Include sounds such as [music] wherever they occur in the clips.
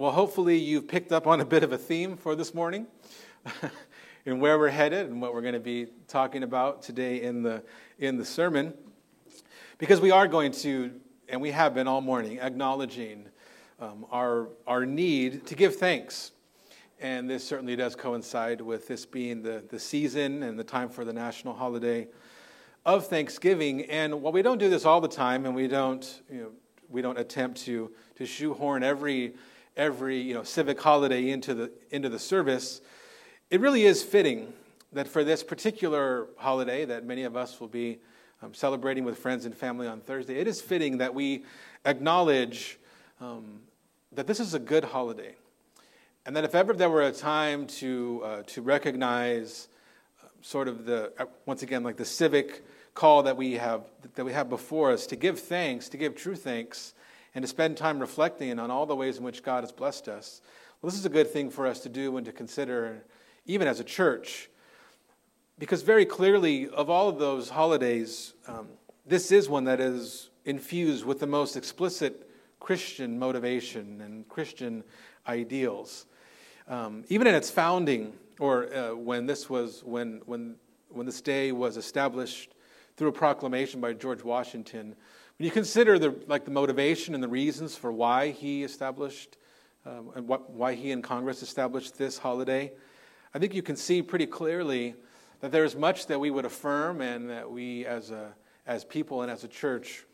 Well, hopefully, you've picked up on a bit of a theme for this morning [laughs] and where we're headed and what we're going to be talking about today in the, in the sermon. Because we are going to, and we have been all morning, acknowledging um, our, our need to give thanks. And this certainly does coincide with this being the, the season and the time for the national holiday of Thanksgiving. And while we don't do this all the time, and we don't, you know, we don't attempt to, to shoehorn every every you know, civic holiday into the, into the service, it really is fitting that for this particular holiday that many of us will be um, celebrating with friends and family on Thursday, it is fitting that we acknowledge um, that this is a good holiday. And that if ever there were a time to, uh, to recognize uh, sort of the, uh, once again, like the civic call that we, have, that we have before us to give thanks, to give true thanks, and to spend time reflecting on all the ways in which God has blessed us. Well, this is a good thing for us to do and to consider, even as a church, because very clearly, of all of those holidays, um, this is one that is infused with the most explicit Christian motivation and Christian ideals. Um, even in its founding, or uh, when this was when when when this day was established through a proclamation by George Washington, when you consider the, like the motivation and the reasons for why he established, um, and what, why he and Congress established this holiday, I think you can see pretty clearly that there is much that we would affirm and that we as, a, as people and as a church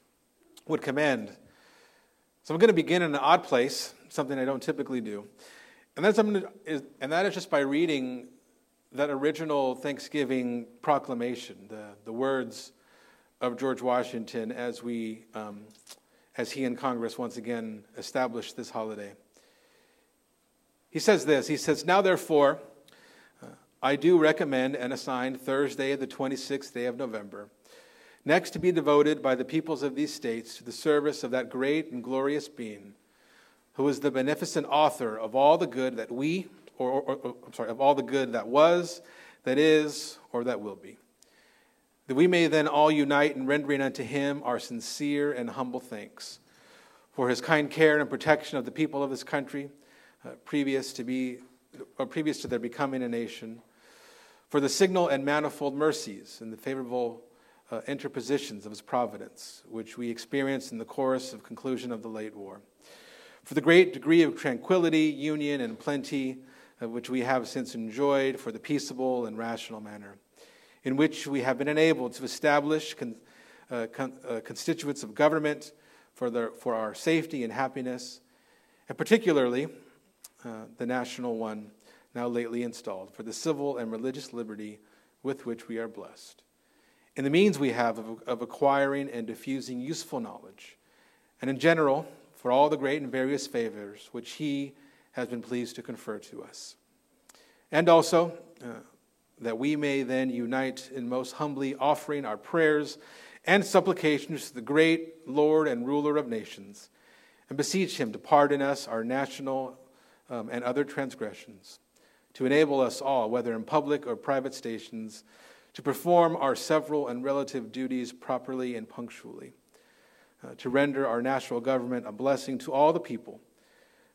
would commend. So I'm going to begin in an odd place, something I don't typically do. And, that's, and that is just by reading that original Thanksgiving proclamation, the, the words, of George Washington as we, um, as he and Congress once again established this holiday. He says this. He says, "Now therefore, uh, I do recommend and assign Thursday, the 26th day of November, next to be devoted by the peoples of these states to the service of that great and glorious being, who is the beneficent author of all the good that we, or, or, or I'm sorry, of all the good that was, that is, or that will be." That we may then all unite in rendering unto him our sincere and humble thanks for his kind care and protection of the people of this country uh, previous to be or uh, previous to their becoming a nation for the signal and manifold mercies and the favorable uh, interpositions of his providence which we experienced in the course of conclusion of the late war. For the great degree of tranquility union and plenty uh, which we have since enjoyed for the peaceable and rational manner in which we have been enabled to establish con, uh, con, uh, constituents of government for, for our safety and happiness, and particularly uh, the national one now lately installed for the civil and religious liberty with which we are blessed, and the means we have of, of acquiring and diffusing useful knowledge, and in general, for all the great and various favors which He has been pleased to confer to us. And also, uh, that we may then unite in most humbly offering our prayers and supplications to the great Lord and ruler of nations, and beseech him to pardon us our national um, and other transgressions, to enable us all, whether in public or private stations, to perform our several and relative duties properly and punctually, uh, to render our national government a blessing to all the people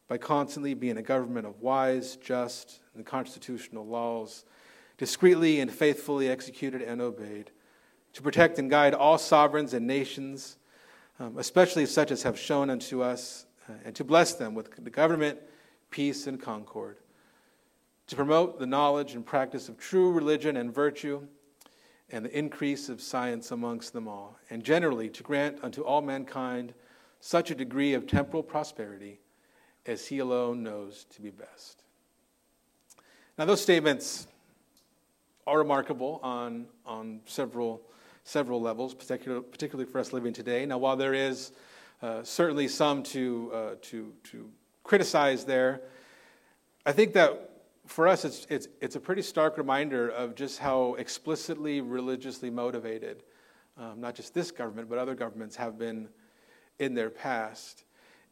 by constantly being a government of wise, just, and constitutional laws discreetly and faithfully executed and obeyed, to protect and guide all sovereigns and nations, um, especially such as have shown unto us, uh, and to bless them with the government, peace, and concord, to promote the knowledge and practice of true religion and virtue, and the increase of science amongst them all, and generally to grant unto all mankind such a degree of temporal prosperity as he alone knows to be best. Now, those statements are remarkable on, on several, several levels, particular, particularly for us living today. Now, while there is uh, certainly some to, uh, to, to criticize there, I think that for us it's, it's, it's a pretty stark reminder of just how explicitly religiously motivated, um, not just this government, but other governments have been in their past.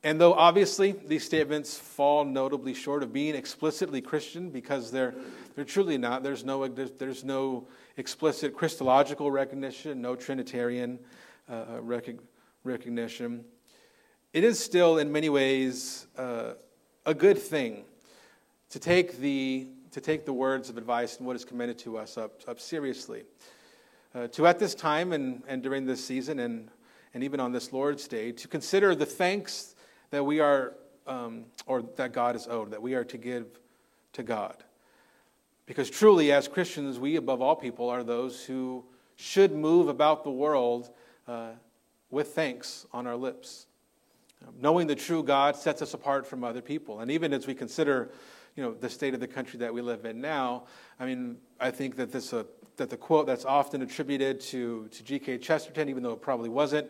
And though obviously these statements fall notably short of being explicitly Christian because they're, they're truly not, there's no, there's, no explicit Christological recognition, no Trinitarian uh, uh recognition, it is still in many ways uh, a good thing to take the, to take the words of advice and what is commended to us up, up seriously. Uh, to at this time and, and during this season and, and even on this Lord's Day, to consider the thanks that we are, um, or that God is owed, that we are to give to God. Because truly, as Christians, we above all people are those who should move about the world uh, with thanks on our lips. Knowing the true God sets us apart from other people. And even as we consider you know, the state of the country that we live in now, I mean, I think that, this, uh, that the quote that's often attributed to, to G.K. Chesterton, even though it probably wasn't,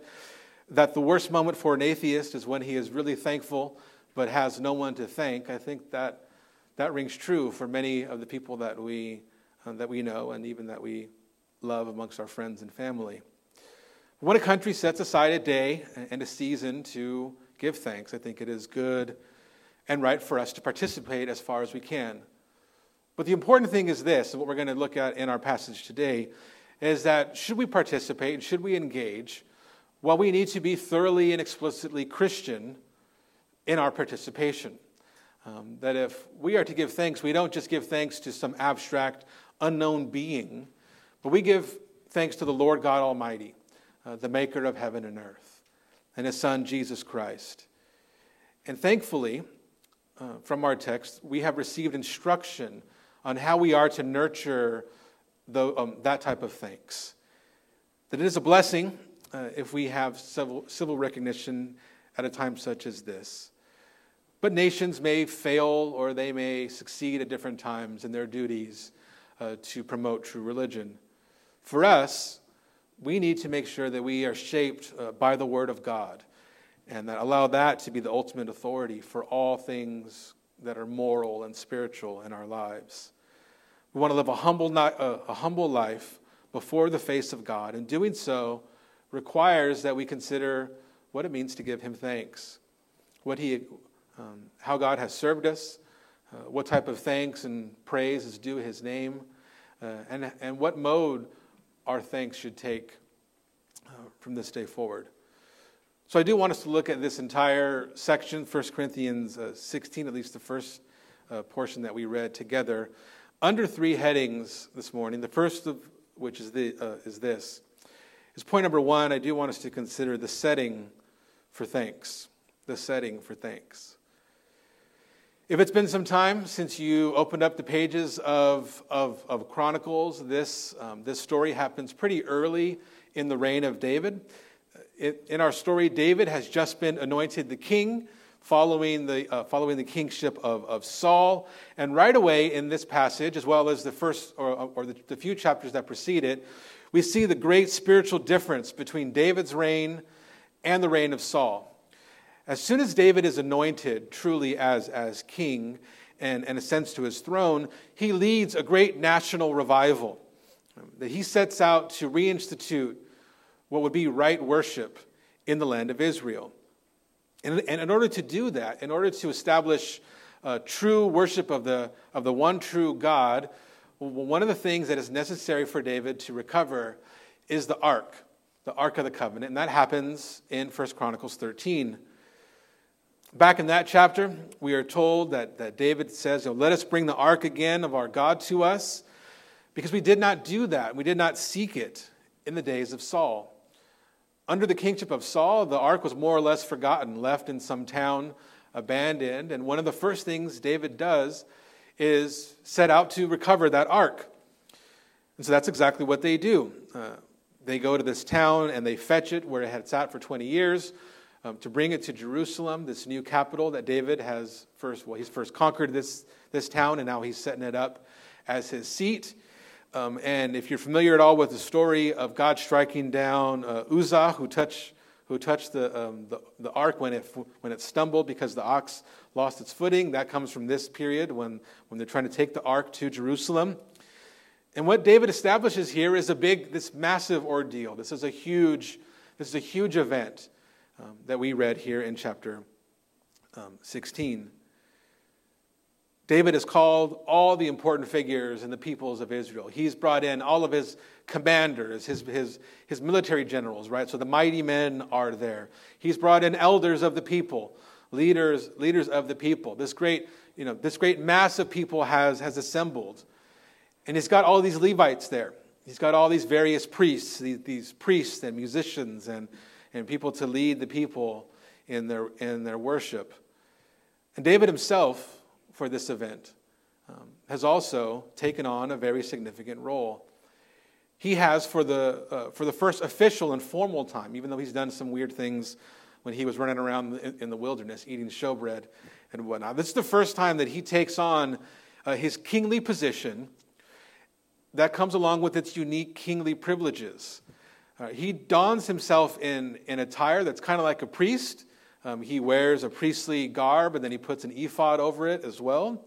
that the worst moment for an atheist is when he is really thankful but has no one to thank, I think that, that rings true for many of the people that we, uh, that we know and even that we love amongst our friends and family. When a country sets aside a day and a season to give thanks, I think it is good and right for us to participate as far as we can. But the important thing is this, and what we're going to look at in our passage today, is that should we participate, and should we engage, well, we need to be thoroughly and explicitly Christian in our participation. Um, that if we are to give thanks, we don't just give thanks to some abstract, unknown being, but we give thanks to the Lord God Almighty uh, the maker of heaven and earth, and his son, Jesus Christ. And thankfully, uh, from our text, we have received instruction on how we are to nurture the, um, that type of thanks. That it is a blessing uh, if we have civil, civil recognition at a time such as this. But nations may fail or they may succeed at different times in their duties uh, to promote true religion. For us, we need to make sure that we are shaped uh, by the Word of God and that allow that to be the ultimate authority for all things that are moral and spiritual in our lives. We want to live a humble, uh, a humble life before the face of God, and doing so requires that we consider what it means to give Him thanks, what He, um, how God has served us, uh, what type of thanks and praise is due His name, uh, and, and what mode our thanks should take uh, from this day forward. So I do want us to look at this entire section, 1 Corinthians uh, 16, at least the first uh, portion that we read together, under three headings this morning. The first of which is, the, uh, is this. Is point number one, I do want us to consider the setting for thanks. The setting for thanks. If it's been some time since you opened up the pages of, of, of Chronicles, this, um, this story happens pretty early in the reign of David. It, in our story, David has just been anointed the king following the, uh, following the kingship of, of Saul. And right away in this passage, as well as the first or, or the, the few chapters that precede it, we see the great spiritual difference between David's reign and the reign of Saul. As soon as David is anointed truly as, as king and, and ascends to his throne, he leads a great national revival. That he sets out to reinstitute what would be right worship in the land of Israel. And, and in order to do that, in order to establish uh, true worship of the, of the one true God, one of the things that is necessary for David to recover is the ark, the ark of the covenant. And that happens in 1 Chronicles 13. Back in that chapter, we are told that, that David says, Let us bring the ark again of our God to us, because we did not do that. We did not seek it in the days of Saul. Under the kingship of Saul, the ark was more or less forgotten, left in some town, abandoned. And one of the first things David does is set out to recover that ark. And so that's exactly what they do. Uh, they go to this town and they fetch it where it had sat for 20 years um, to bring it to Jerusalem, this new capital that David has first, well, he's first conquered this, this town and now he's setting it up as his seat. Um, and if you're familiar at all with the story of God striking down uh, Uzzah, who touched, who touched the, um, the, the, ark when it, when it stumbled because the ox lost its footing, that comes from this period when, when they're trying to take the ark to Jerusalem. And what David establishes here is a big, this massive ordeal. This is a huge, this is a huge event um, that we read here in chapter um, 16. David has called all the important figures in the peoples of Israel. He's brought in all of his commanders, his, his, his military generals, right? So the mighty men are there. He's brought in elders of the people, leaders, leaders of the people. This great, you know, this great mass of people has, has assembled. And he's got all these Levites there. He's got all these various priests, these, these priests and musicians and, and people to lead the people in their, in their worship. And David himself, for this event, um, has also taken on a very significant role. He has, for the, uh, for the first official and formal time, even though he's done some weird things when he was running around in, the wilderness eating showbread and whatnot. This is the first time that he takes on uh, his kingly position that comes along with its unique kingly privileges. Uh, he dons himself in an attire that's kind of like a priest. Um, he wears a priestly garb and then he puts an ephod over it as well.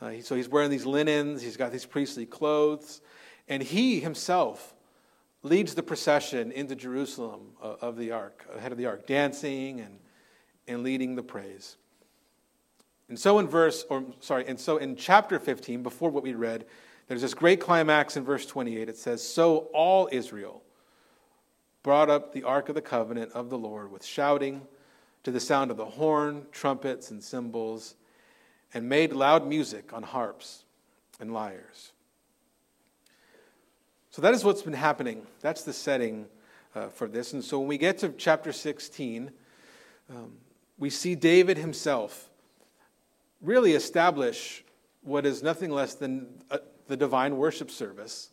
Uh, he, so he's wearing these linens, he's got these priestly clothes, and he himself leads the procession into Jerusalem uh, of the ark, ahead of the ark, dancing and, and leading the praise. And so in verse, or sorry, and so in chapter 15, before what we read, there's this great climax in verse 28. It says, So all Israel brought up the ark of the covenant of the Lord with shouting to the sound of the horn, trumpets, and cymbals, and made loud music on harps and lyres. So that is what's been happening. That's the setting uh, for this. And so when we get to chapter 16, um, we see David himself really establish what is nothing less than uh, the divine worship service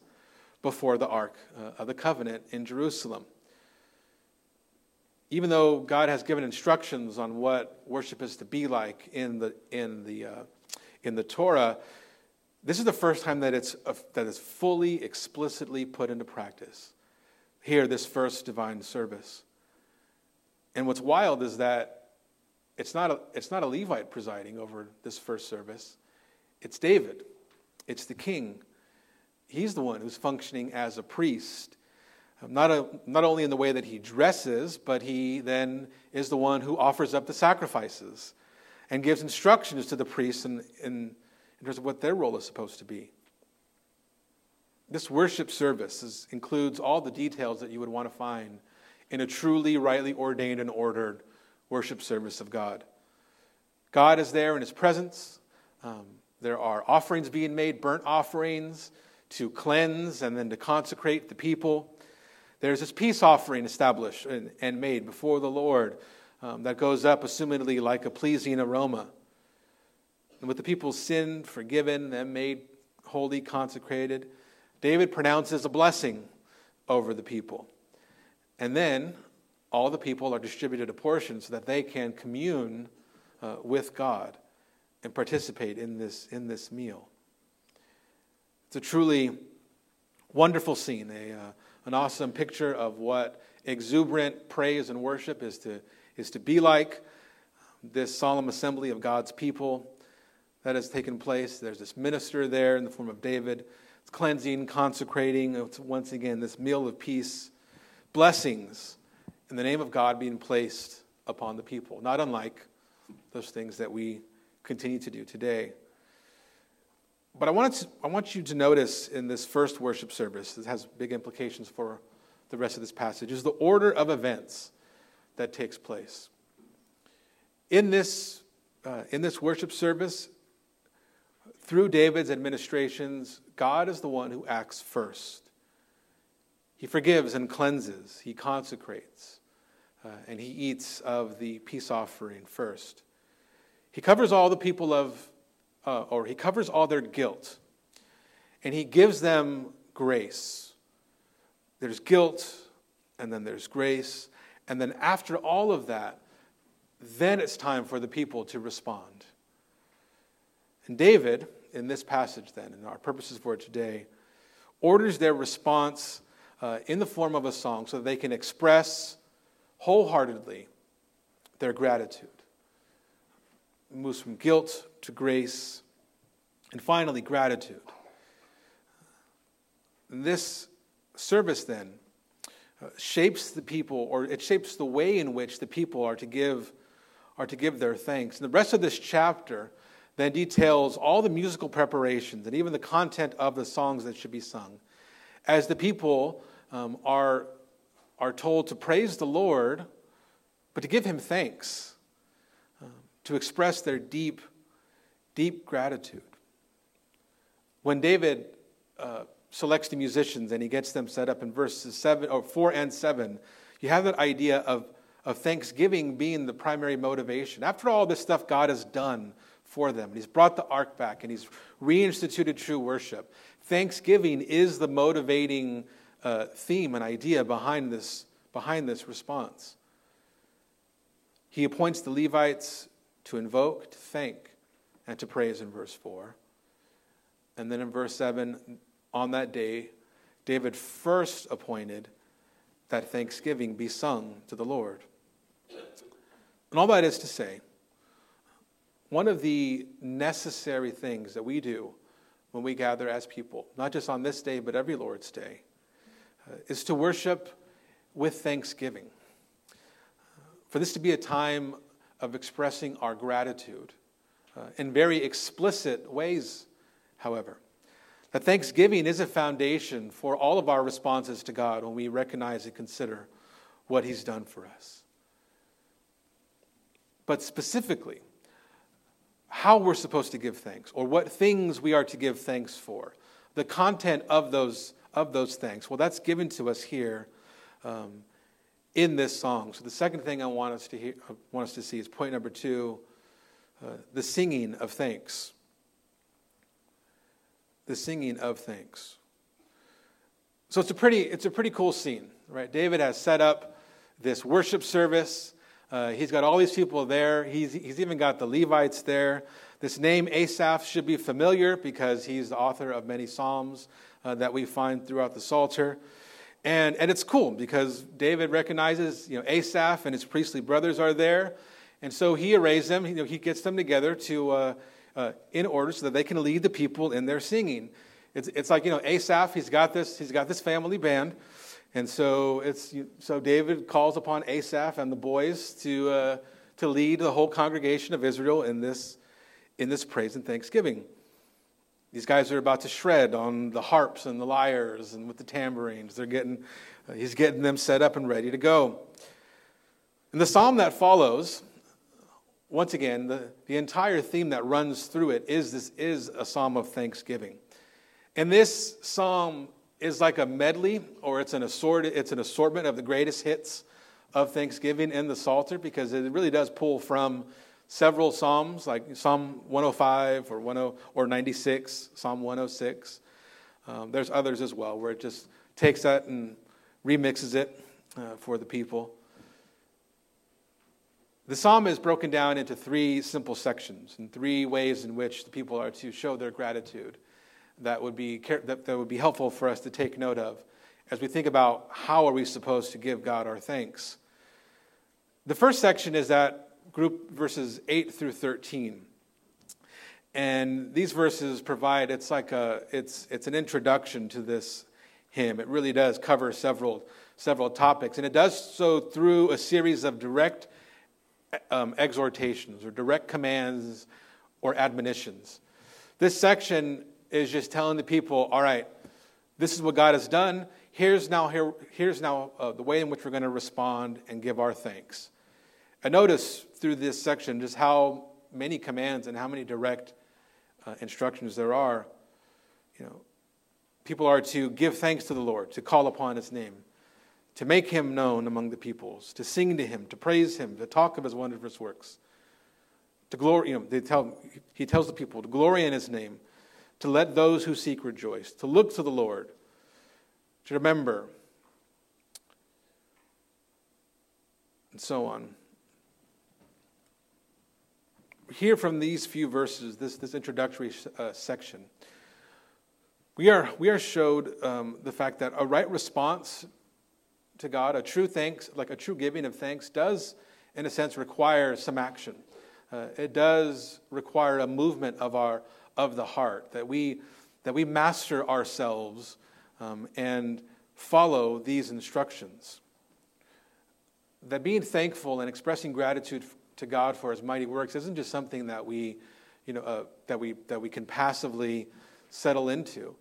before the Ark uh, of the Covenant in Jerusalem even though God has given instructions on what worship is to be like in the, in the, uh, in the Torah, this is the first time that it's, uh, that it's fully, explicitly put into practice. Here, this first divine service. And what's wild is that it's not a, it's not a Levite presiding over this first service, it's David, it's the king. He's the one who's functioning as a priest not, a, not only in the way that he dresses, but he then is the one who offers up the sacrifices and gives instructions to the priests in, in, in terms of what their role is supposed to be. This worship service is, includes all the details that you would want to find in a truly, rightly ordained and ordered worship service of God. God is there in his presence. Um, there are offerings being made, burnt offerings to cleanse and then to consecrate the people. There's this peace offering established and, and made before the Lord um, that goes up, assumedly, like a pleasing aroma. And with the people's sin forgiven and made holy, consecrated, David pronounces a blessing over the people. And then all the people are distributed a portion so that they can commune uh, with God and participate in this, in this meal. It's a truly wonderful scene, a, uh, an awesome picture of what exuberant praise and worship is to, is to be like. This solemn assembly of God's people that has taken place. There's this minister there in the form of David. It's cleansing, consecrating. It's once again this meal of peace, blessings in the name of God being placed upon the people, not unlike those things that we continue to do today. But I want, to, I want you to notice in this first worship service, this has big implications for the rest of this passage, is the order of events that takes place. In this, uh, in this worship service, through David's administrations, God is the one who acts first. He forgives and cleanses, he consecrates, uh, and he eats of the peace offering first. He covers all the people of uh, or he covers all their guilt, and he gives them grace. There's guilt, and then there's grace, and then after all of that, then it's time for the people to respond. And David, in this passage, then, and our purposes for today, orders their response uh, in the form of a song so that they can express wholeheartedly their gratitude. It moves from guilt to grace, and finally, gratitude. This service then uh, shapes the people, or it shapes the way in which the people are to give, are to give their thanks. And the rest of this chapter then details all the musical preparations and even the content of the songs that should be sung. As the people um, are, are told to praise the Lord, but to give him thanks. To express their deep, deep gratitude. When David uh, selects the musicians and he gets them set up in verses seven or four and seven, you have that idea of, of thanksgiving being the primary motivation. After all this stuff God has done for them, He's brought the ark back and He's reinstituted true worship. Thanksgiving is the motivating uh, theme and idea behind this, behind this response. He appoints the Levites to invoke, to thank, and to praise in verse 4. And then in verse 7, on that day, David first appointed that thanksgiving be sung to the Lord. And all that is to say, one of the necessary things that we do when we gather as people, not just on this day, but every Lord's Day, uh, is to worship with thanksgiving. For this to be a time of expressing our gratitude uh, in very explicit ways, however. That thanksgiving is a foundation for all of our responses to God when we recognize and consider what He's done for us. But specifically, how we're supposed to give thanks, or what things we are to give thanks for, the content of those, of those thanks. Well, that's given to us here um, in this song. So the second thing I want us to, hear, want us to see is point number two uh, the singing of thanks. The singing of thanks. So it's a pretty, it's a pretty cool scene, right? David has set up this worship service. Uh, he's got all these people there. He's, he's even got the Levites there. This name, Asaph, should be familiar because he's the author of many psalms uh, that we find throughout the Psalter. And, and it's cool because David recognizes, you know, Asaph and his priestly brothers are there. And so he arrays them, you know, he gets them together to, uh, uh, in order so that they can lead the people in their singing. It's, it's like, you know, Asaph, he's got this, he's got this family band. And so, it's, so David calls upon Asaph and the boys to, uh, to lead the whole congregation of Israel in this, in this praise and thanksgiving. These guys are about to shred on the harps and the lyres and with the tambourines. They're getting, uh, he's getting them set up and ready to go. And the psalm that follows, once again, the, the entire theme that runs through it is this is a psalm of thanksgiving. And this psalm is like a medley, or it's an assorted, it's an assortment of the greatest hits of Thanksgiving in the Psalter because it really does pull from several psalms like Psalm 105 or 10 or 96, Psalm 106. Um, there's others as well where it just takes that and remixes it uh, for the people. The psalm is broken down into three simple sections and three ways in which the people are to show their gratitude that would be, that, that would be helpful for us to take note of as we think about how are we supposed to give God our thanks. The first section is that group verses 8 through 13. And these verses provide, it's like a, it's, it's an introduction to this hymn. It really does cover several, several topics. And it does so through a series of direct um, exhortations or direct commands or admonitions. This section is just telling the people, all right, this is what God has done. Here's now, here, here's now uh, the way in which we're going to respond and give our thanks. I notice through this section just how many commands and how many direct uh, instructions there are. You know, people are to give thanks to the Lord, to call upon His name, to make Him known among the peoples, to sing to Him, to praise Him, to talk of His wondrous works, to glory. You know, they tell He tells the people to glory in His name, to let those who seek rejoice, to look to the Lord, to remember, and so on hear from these few verses, this, this introductory uh, section, we are, we are showed um, the fact that a right response to God, a true thanks, like a true giving of thanks, does, in a sense, require some action. Uh, it does require a movement of, our, of the heart, that we, that we master ourselves um, and follow these instructions. That being thankful and expressing gratitude to God for his mighty works isn't just something that we, you know, uh, that we, that we can passively settle into.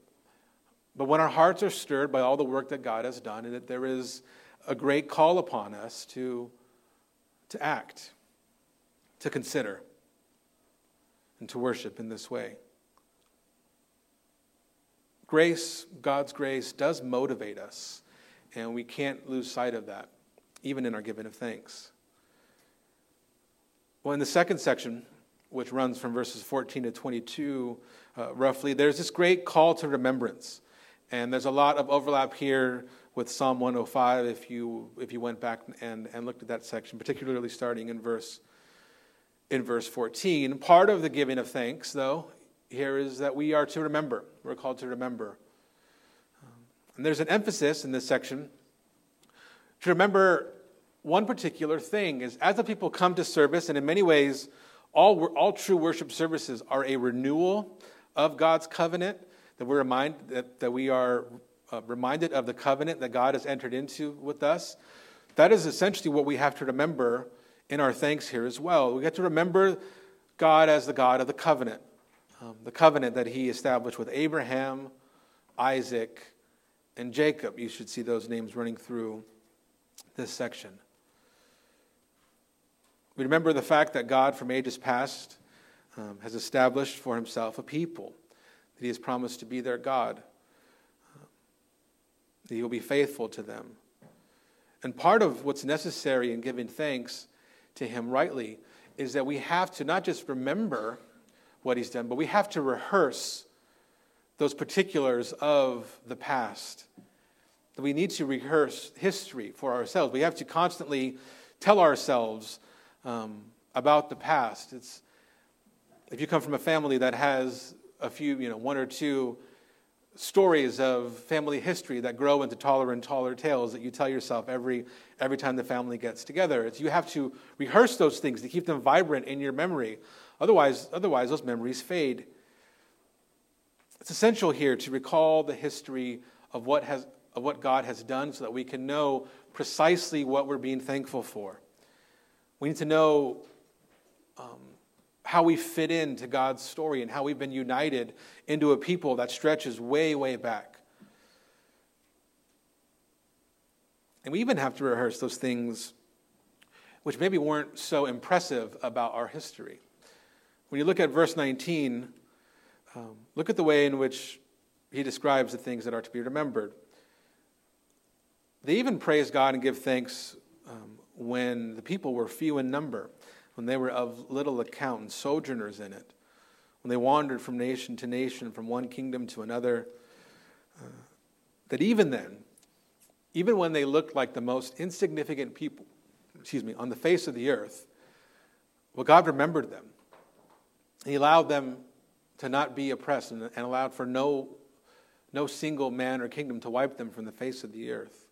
But when our hearts are stirred by all the work that God has done, and that there is a great call upon us to, to act, to consider, and to worship in this way. Grace, God's grace, does motivate us, and we can't lose sight of that, even in our giving of thanks. Well, in the second section, which runs from verses 14 to 22, uh, roughly, there's this great call to remembrance. And there's a lot of overlap here with Psalm 105 if you, if you went back and, and looked at that section, particularly starting in verse, in verse 14. Part of the giving of thanks, though, here is that we are to remember. We're called to remember. Um, and there's an emphasis in this section to remember one particular thing is as the people come to service, and in many ways, all, all true worship services are a renewal of God's covenant, that we're reminded that, that we are uh, reminded of the covenant that God has entered into with us. That is essentially what we have to remember in our thanks here as well. We get to remember God as the God of the covenant, um, the covenant that He established with Abraham, Isaac, and Jacob. You should see those names running through this section. We remember the fact that God, from ages past, um, has established for himself a people, that he has promised to be their God, uh, that he will be faithful to them. And part of what's necessary in giving thanks to him rightly is that we have to not just remember what he's done, but we have to rehearse those particulars of the past. That we need to rehearse history for ourselves. We have to constantly tell ourselves um, about the past. It's, if you come from a family that has a few, you know, one or two stories of family history that grow into taller and taller tales that you tell yourself every, every time the family gets together. It's, you have to rehearse those things to keep them vibrant in your memory. Otherwise, otherwise, those memories fade. It's essential here to recall the history of what, has, of what God has done so that we can know precisely what we're being thankful for. We need to know um, how we fit into God's story and how we've been united into a people that stretches way, way back. And we even have to rehearse those things which maybe weren't so impressive about our history. When you look at verse 19, um, look at the way in which he describes the things that are to be remembered. They even praise God and give thanks um, when the people were few in number, when they were of little account and sojourners in it, when they wandered from nation to nation, from one kingdom to another, uh, that even then, even when they looked like the most insignificant people, excuse me, on the face of the earth, well, God remembered them. He allowed them to not be oppressed and, and allowed for no, no single man or kingdom to wipe them from the face of the earth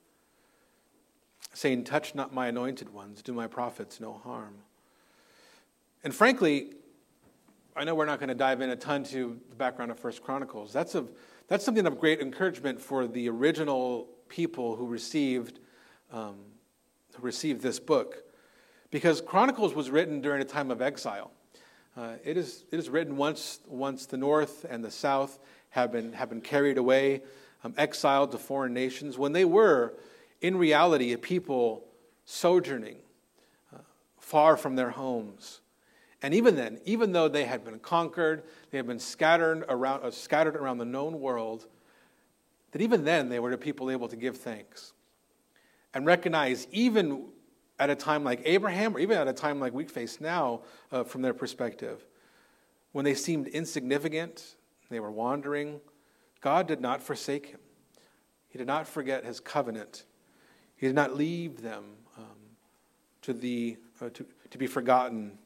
saying, Touch not my anointed ones, do my prophets no harm. And frankly, I know we're not going to dive in a ton to the background of First Chronicles. That's, a, that's something of great encouragement for the original people who received, um, who received this book. Because Chronicles was written during a time of exile. Uh, it, is, it is written once, once the north and the south have been, have been carried away, um, exiled to foreign nations. When they were in reality, a people sojourning uh, far from their homes. And even then, even though they had been conquered, they had been scattered around, uh, scattered around the known world, that even then they were the people able to give thanks and recognize, even at a time like Abraham, or even at a time like we face now, uh, from their perspective, when they seemed insignificant, they were wandering, God did not forsake him. He did not forget his covenant he did not leave them um, to, the, uh, to, to be forgotten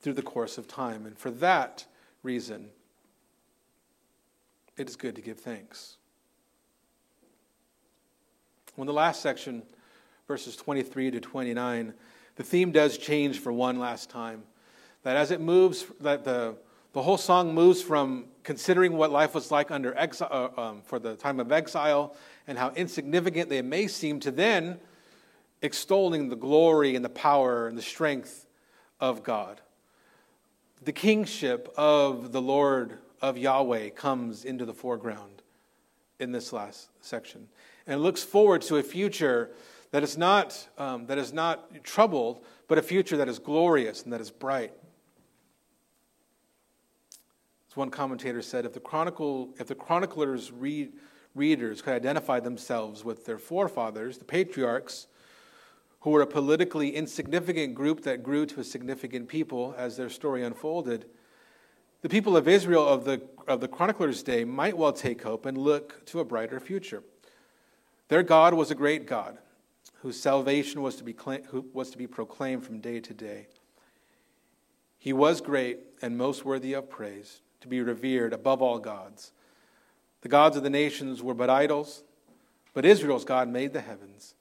through the course of time. And for that reason, it is good to give thanks. When the last section, verses 23 to 29, the theme does change for one last time. That as it moves, that the, the whole song moves from considering what life was like under exile, uh, um, for the time of exile and how insignificant they may seem to then extolling the glory and the power and the strength of God. The kingship of the Lord of Yahweh comes into the foreground in this last section and looks forward to a future that is not, um, that is not troubled, but a future that is glorious and that is bright. One commentator said, if the, chronicle, if the chroniclers' read, readers could identify themselves with their forefathers, the patriarchs, who were a politically insignificant group that grew to a significant people as their story unfolded, the people of Israel of the, of the chronicler's day might well take hope and look to a brighter future. Their God was a great God whose salvation was to be, who was to be proclaimed from day to day. He was great and most worthy of praise, to be revered above all gods. The gods of the nations were but idols, but Israel's God made the heavens.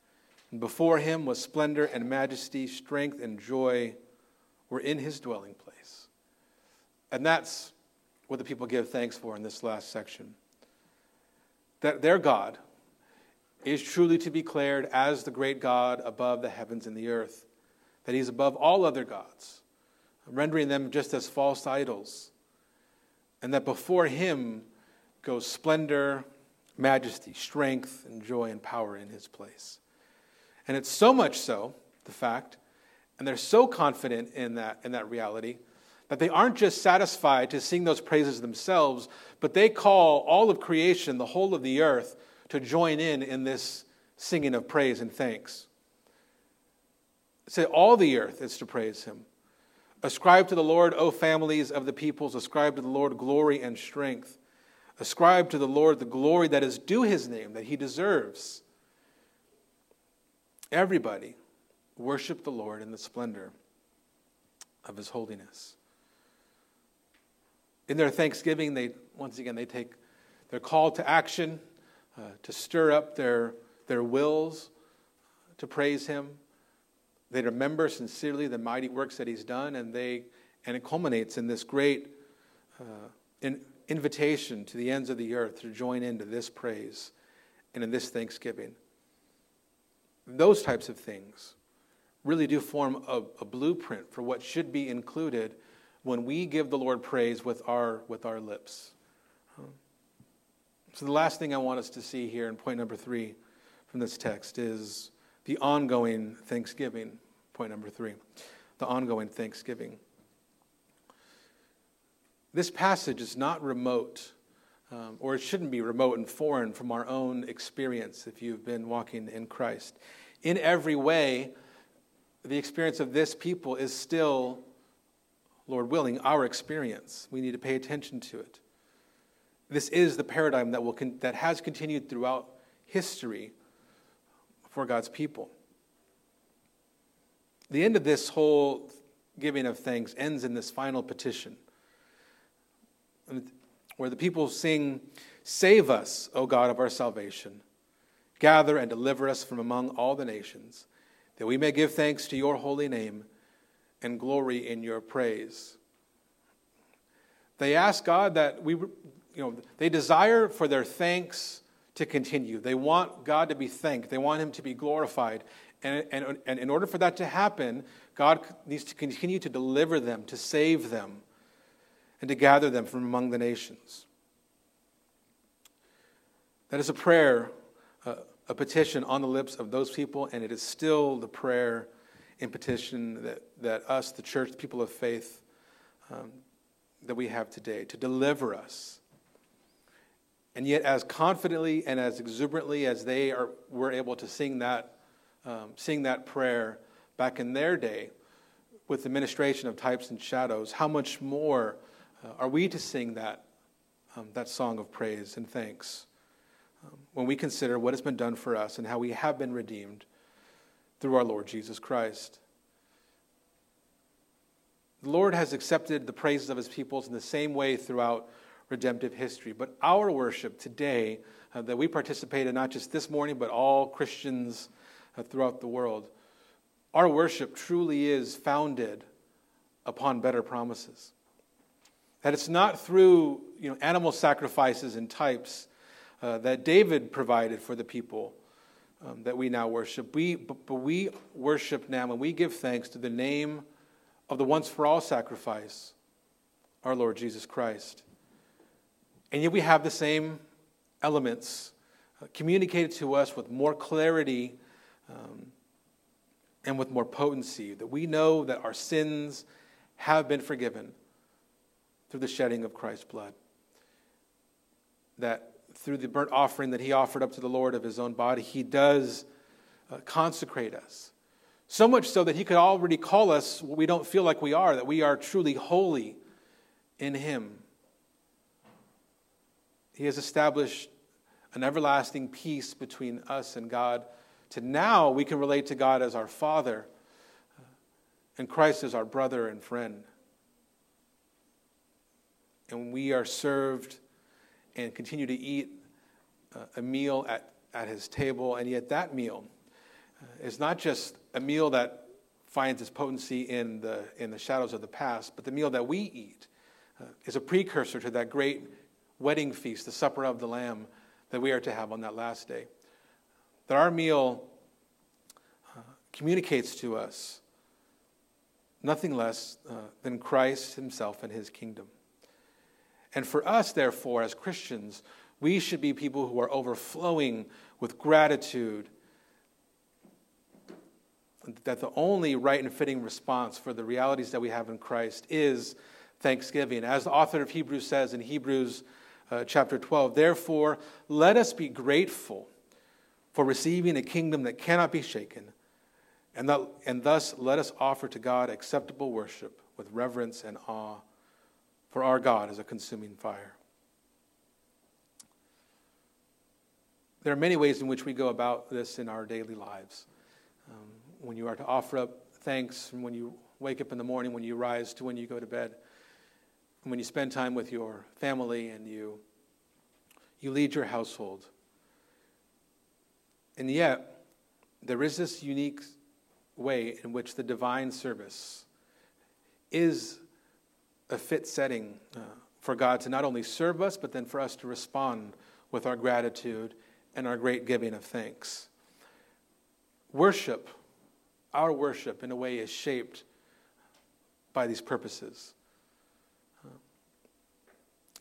And before him was splendor and majesty, strength and joy were in his dwelling place. And that's what the people give thanks for in this last section. That their God is truly to be declared as the great God above the heavens and the earth, that he's above all other gods, rendering them just as false idols, and that before him goes splendor, majesty, strength, and joy and power in his place. And it's so much so, the fact, and they're so confident in that, in that reality, that they aren't just satisfied to sing those praises themselves, but they call all of creation, the whole of the earth, to join in in this singing of praise and thanks. Say, all the earth is to praise him. Ascribe to the Lord, O families of the peoples, ascribe to the Lord glory and strength. Ascribe to the Lord the glory that is due his name, that he deserves. Everybody worship the Lord in the splendor of his holiness. In their thanksgiving, they once again they take their call to action uh, to stir up their, their wills to praise him. They remember sincerely the mighty works that he's done, and they and it culminates in this great uh, in, invitation to the ends of the earth to join into this praise and in this thanksgiving. Those types of things really do form a, a, blueprint for what should be included when we give the Lord praise with our, with our lips. So, the last thing I want us to see here in point number three from this text is the ongoing thanksgiving. Point number three the ongoing thanksgiving. This passage is not remote, um, or it shouldn't be remote and foreign from our own experience if you've been walking in Christ. In every way, the experience of this people is still, Lord willing, our experience. We need to pay attention to it. This is the paradigm that, will con- that has continued throughout history for God's people. The end of this whole giving of thanks ends in this final petition where the people sing, Save us, O God of our salvation. Gather and deliver us from among all the nations, that we may give thanks to your holy name and glory in your praise. They ask God that we, you know, they desire for their thanks to continue. They want God to be thanked, they want Him to be glorified. And, and, and in order for that to happen, God needs to continue to deliver them, to save them and to gather them from among the nations. That is a prayer, a petition on the lips of those people, and it is still the prayer and petition that, that us, the church, the people of faith, um, that we have today to deliver us. And yet, as confidently and as exuberantly as they are, were able to sing that, um, sing that prayer back in their day with the ministration of types and shadows, how much more uh, are we to sing that, um, that song of praise and thanks um, when we consider what has been done for us and how we have been redeemed through our Lord Jesus Christ? The Lord has accepted the praises of his peoples in the same way throughout redemptive history. But our worship today, uh, that we participate in not just this morning, but all Christians uh, throughout the world, our worship truly is founded upon better promises. That it's not through you know, animal sacrifices and types uh, that David provided for the people um, that we now worship. We, but, but we worship now and we give thanks to the name of the once for all sacrifice, our Lord Jesus Christ. And yet we have the same elements uh, communicated to us with more clarity um, and with more potency, that we know that our sins have been forgiven through the shedding of Christ's blood. That through the burnt offering that he offered up to the Lord of his own body, he does uh, consecrate us. So much so that he could already call us what we don't feel like we are, that we are truly holy in him. He has established an everlasting peace between us and God. To now, we can relate to God as our Father, and Christ as our brother and friend. And we are served and continue to eat uh, a meal at, at his table, and yet that meal uh, is not just a meal that finds its potency in the, in the shadows of the past, but the meal that we eat uh, is a precursor to that great wedding feast, the supper of the Lamb that we are to have on that last day. That our meal uh, communicates to us nothing less uh, than Christ himself and his kingdom. And for us, therefore, as Christians, we should be people who are overflowing with gratitude. That the only right and fitting response for the realities that we have in Christ is thanksgiving. As the author of Hebrews says in Hebrews uh, chapter 12, therefore, let us be grateful for receiving a kingdom that cannot be shaken, and, that, and thus let us offer to God acceptable worship with reverence and awe for our God is a consuming fire. There are many ways in which we go about this in our daily lives. Um, when you are to offer up thanks when you wake up in the morning, when you rise to when you go to bed, when you spend time with your family and you, you lead your household. And yet, there is this unique way in which the divine service is a fit setting uh, for God to not only serve us, but then for us to respond with our gratitude and our great giving of thanks. Worship, our worship, in a way, is shaped by these purposes.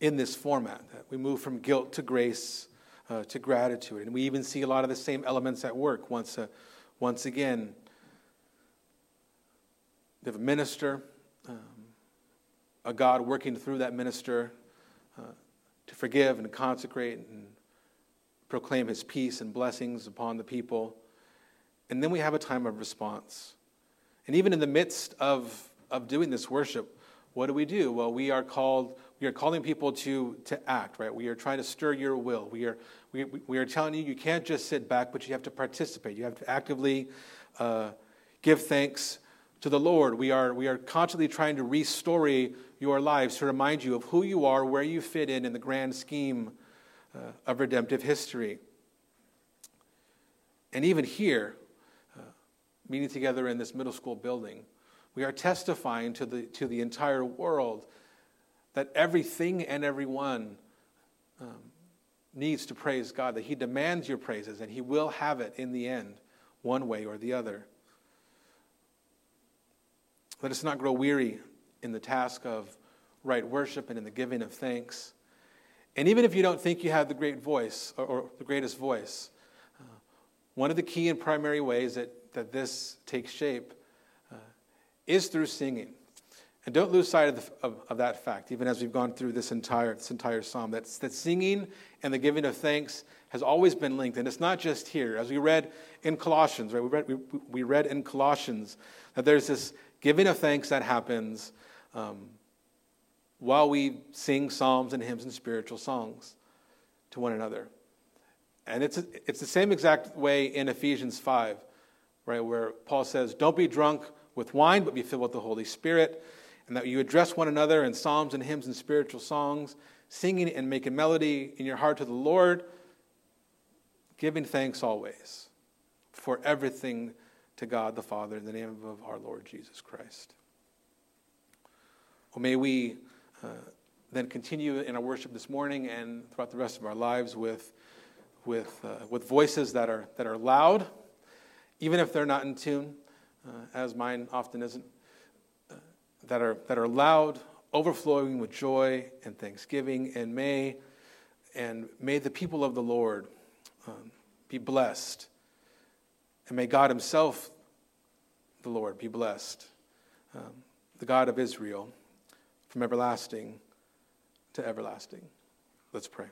In this format, that we move from guilt to grace uh, to gratitude. And we even see a lot of the same elements at work once, uh, once again. We have a minister. Um, a God working through that minister uh, to forgive and consecrate and proclaim his peace and blessings upon the people. And then we have a time of response. And even in the midst of, of doing this worship, what do we do? Well, we are called, we are calling people to, to act, right? We are trying to stir your will. We are, we, we are telling you you can't just sit back, but you have to participate. You have to actively uh, give thanks to the Lord. We are, we are constantly trying to restore your lives to remind you of who you are, where you fit in in the grand scheme uh, of redemptive history. And even here, uh, meeting together in this middle school building, we are testifying to the, to the entire world that everything and everyone um, needs to praise God, that He demands your praises, and He will have it in the end, one way or the other. Let us not grow weary in the task of right worship and in the giving of thanks. And even if you don't think you have the great voice or, or the greatest voice, uh, one of the key and primary ways that, that this takes shape uh, is through singing. And don't lose sight of, the, of, of, that fact, even as we've gone through this entire, this entire psalm, that, that singing and the giving of thanks has always been linked. And it's not just here. As we read in Colossians, right? We read, we, we read in Colossians that there's this giving of thanks that happens um, while we sing psalms and hymns and spiritual songs to one another. And it's, it's the same exact way in Ephesians 5, right, where Paul says, Don't be drunk with wine, but be filled with the Holy Spirit, and that you address one another in psalms and hymns and spiritual songs, singing and making melody in your heart to the Lord, giving thanks always for everything to God the Father in the name of our Lord Jesus Christ. Well, may we uh, then continue in our worship this morning and throughout the rest of our lives with, with, uh, with voices that are, that are loud, even if they're not in tune, uh, as mine often isn't, that, are, that are loud, overflowing with joy and thanksgiving, and may, and may the people of the Lord um, be blessed and may God Himself, the Lord, be blessed, um, the God of Israel, from everlasting to everlasting. Let's pray.